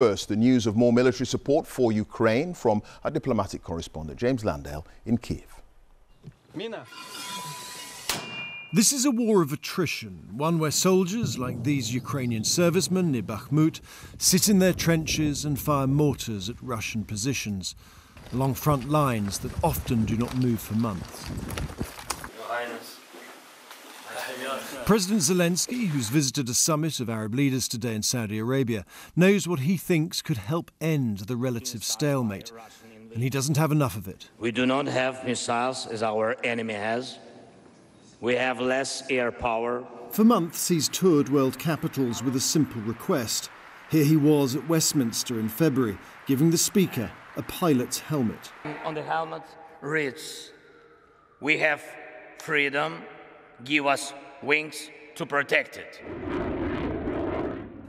First, the news of more military support for Ukraine from our diplomatic correspondent James Landale in Kiev. Mina. This is a war of attrition, one where soldiers, like these Ukrainian servicemen near Bakhmut, sit in their trenches and fire mortars at Russian positions, along front lines that often do not move for months. President Zelensky, who's visited a summit of Arab leaders today in Saudi Arabia, knows what he thinks could help end the relative stalemate, and he doesn't have enough of it. We do not have missiles as our enemy has. We have less air power. For months, he's toured world capitals with a simple request. Here he was at Westminster in February, giving the Speaker a pilot's helmet. On the helmet reads, We have freedom, give us wings to protect it.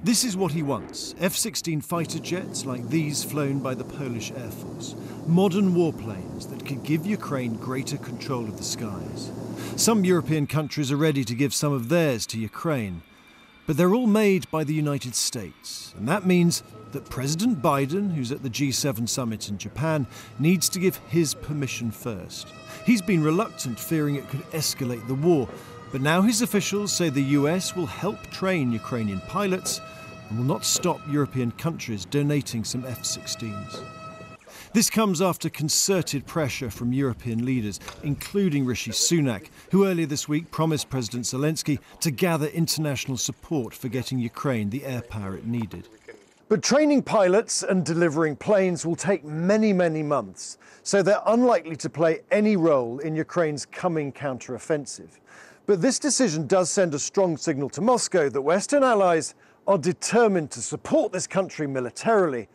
This is what he wants F 16 fighter jets like these flown by the Polish Air Force. Modern warplanes that could give Ukraine greater control of the skies. Some European countries are ready to give some of theirs to Ukraine. But they're all made by the United States. And that means that President Biden, who's at the G7 summit in Japan, needs to give his permission first. He's been reluctant, fearing it could escalate the war. But now his officials say the US will help train Ukrainian pilots and will not stop European countries donating some F 16s. This comes after concerted pressure from European leaders, including Rishi Sunak, who earlier this week promised President Zelensky to gather international support for getting Ukraine the air power it needed. But training pilots and delivering planes will take many, many months, so they're unlikely to play any role in Ukraine's coming counteroffensive. But this decision does send a strong signal to Moscow that Western allies are determined to support this country militarily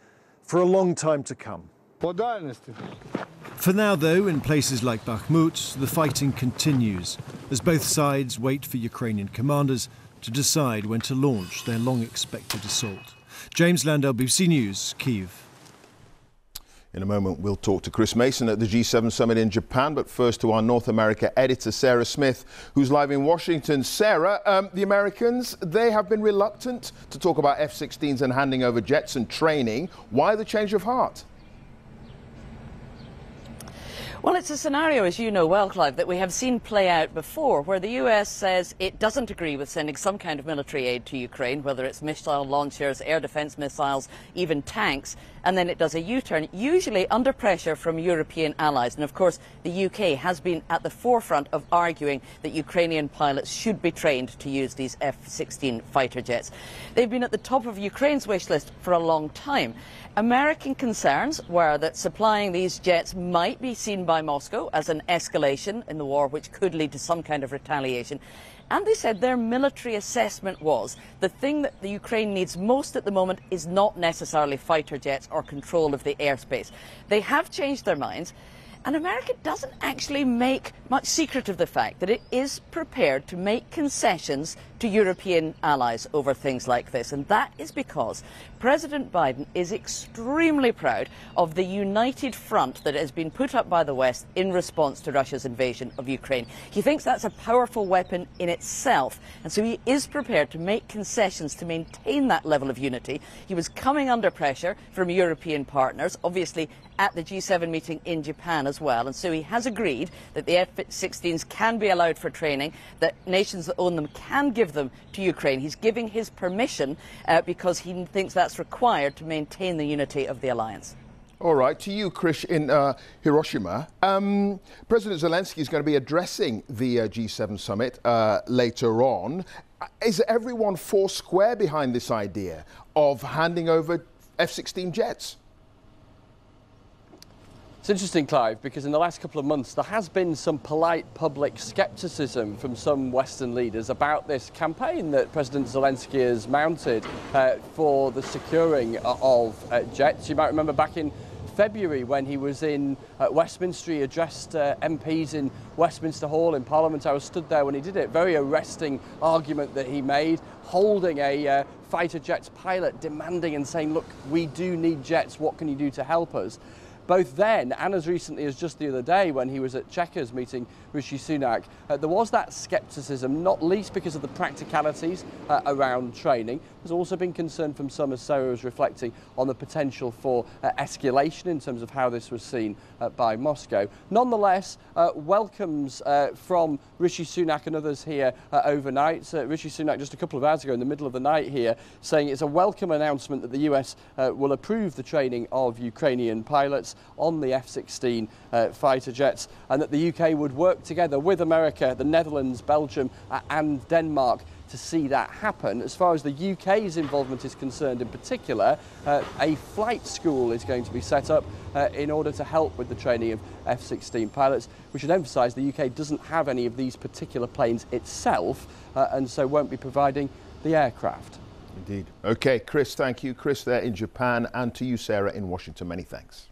for a long time to come. For now, though, in places like Bakhmut, the fighting continues as both sides wait for Ukrainian commanders to decide when to launch their long expected assault. James Landale, BBC News, Kiev. In a moment, we'll talk to Chris Mason at the G7 summit in Japan, but first to our North America editor, Sarah Smith, who's live in Washington. Sarah, um, the Americans, they have been reluctant to talk about F 16s and handing over jets and training. Why the change of heart? Well, it's a scenario, as you know well, Clive, that we have seen play out before, where the US says it doesn't agree with sending some kind of military aid to Ukraine, whether it's missile launchers, air defence missiles, even tanks, and then it does a U-turn, usually under pressure from European allies. And of course, the UK has been at the forefront of arguing that Ukrainian pilots should be trained to use these F-16 fighter jets. They've been at the top of Ukraine's wish list for a long time. American concerns were that supplying these jets might be seen by Moscow as an escalation in the war, which could lead to some kind of retaliation. And they said their military assessment was the thing that the Ukraine needs most at the moment is not necessarily fighter jets or control of the airspace. They have changed their minds. And America doesn't actually make much secret of the fact that it is prepared to make concessions to European allies over things like this. And that is because President Biden is extremely proud of the united front that has been put up by the West in response to Russia's invasion of Ukraine. He thinks that's a powerful weapon in itself. And so he is prepared to make concessions to maintain that level of unity. He was coming under pressure from European partners. Obviously, at the G7 meeting in Japan as well. And so he has agreed that the F-16s can be allowed for training, that nations that own them can give them to Ukraine. He's giving his permission uh, because he thinks that's required to maintain the unity of the alliance. All right, to you, Chris, in uh, Hiroshima. Um, President Zelensky is going to be addressing the uh, G7 summit uh, later on. Is everyone four square behind this idea of handing over F 16 jets? It's interesting, Clive, because in the last couple of months there has been some polite public scepticism from some Western leaders about this campaign that President Zelensky has mounted uh, for the securing of uh, jets. You might remember back in February when he was in uh, Westminster, he addressed uh, MPs in Westminster Hall in Parliament. I was stood there when he did it. Very arresting argument that he made, holding a uh, fighter jets pilot, demanding and saying, look, we do need jets, what can you do to help us? Both then and as recently as just the other day when he was at Chequers meeting Rishi Sunak, uh, there was that scepticism, not least because of the practicalities uh, around training. There's also been concern from some, as Sarah was reflecting, on the potential for uh, escalation in terms of how this was seen uh, by Moscow. Nonetheless, uh, welcomes uh, from Rishi Sunak and others here overnight. Rishi Sunak just a couple of hours ago in the middle of the night here saying it's a welcome announcement that the US will approve the training of Ukrainian pilots on the F-16 fighter jets and that the UK would work together with America, the Netherlands, Belgium uh, and Denmark to see that happen. As far as the UK's involvement is concerned in particular, uh, a flight school is going to be set up uh, in order to help with the training of F-16 pilots. We should emphasise the UK doesn't have any of these particular planes itself uh, and so won't be providing the aircraft. Indeed. Okay, Chris, thank you. Chris there in Japan and to you, Sarah, in Washington. Many thanks.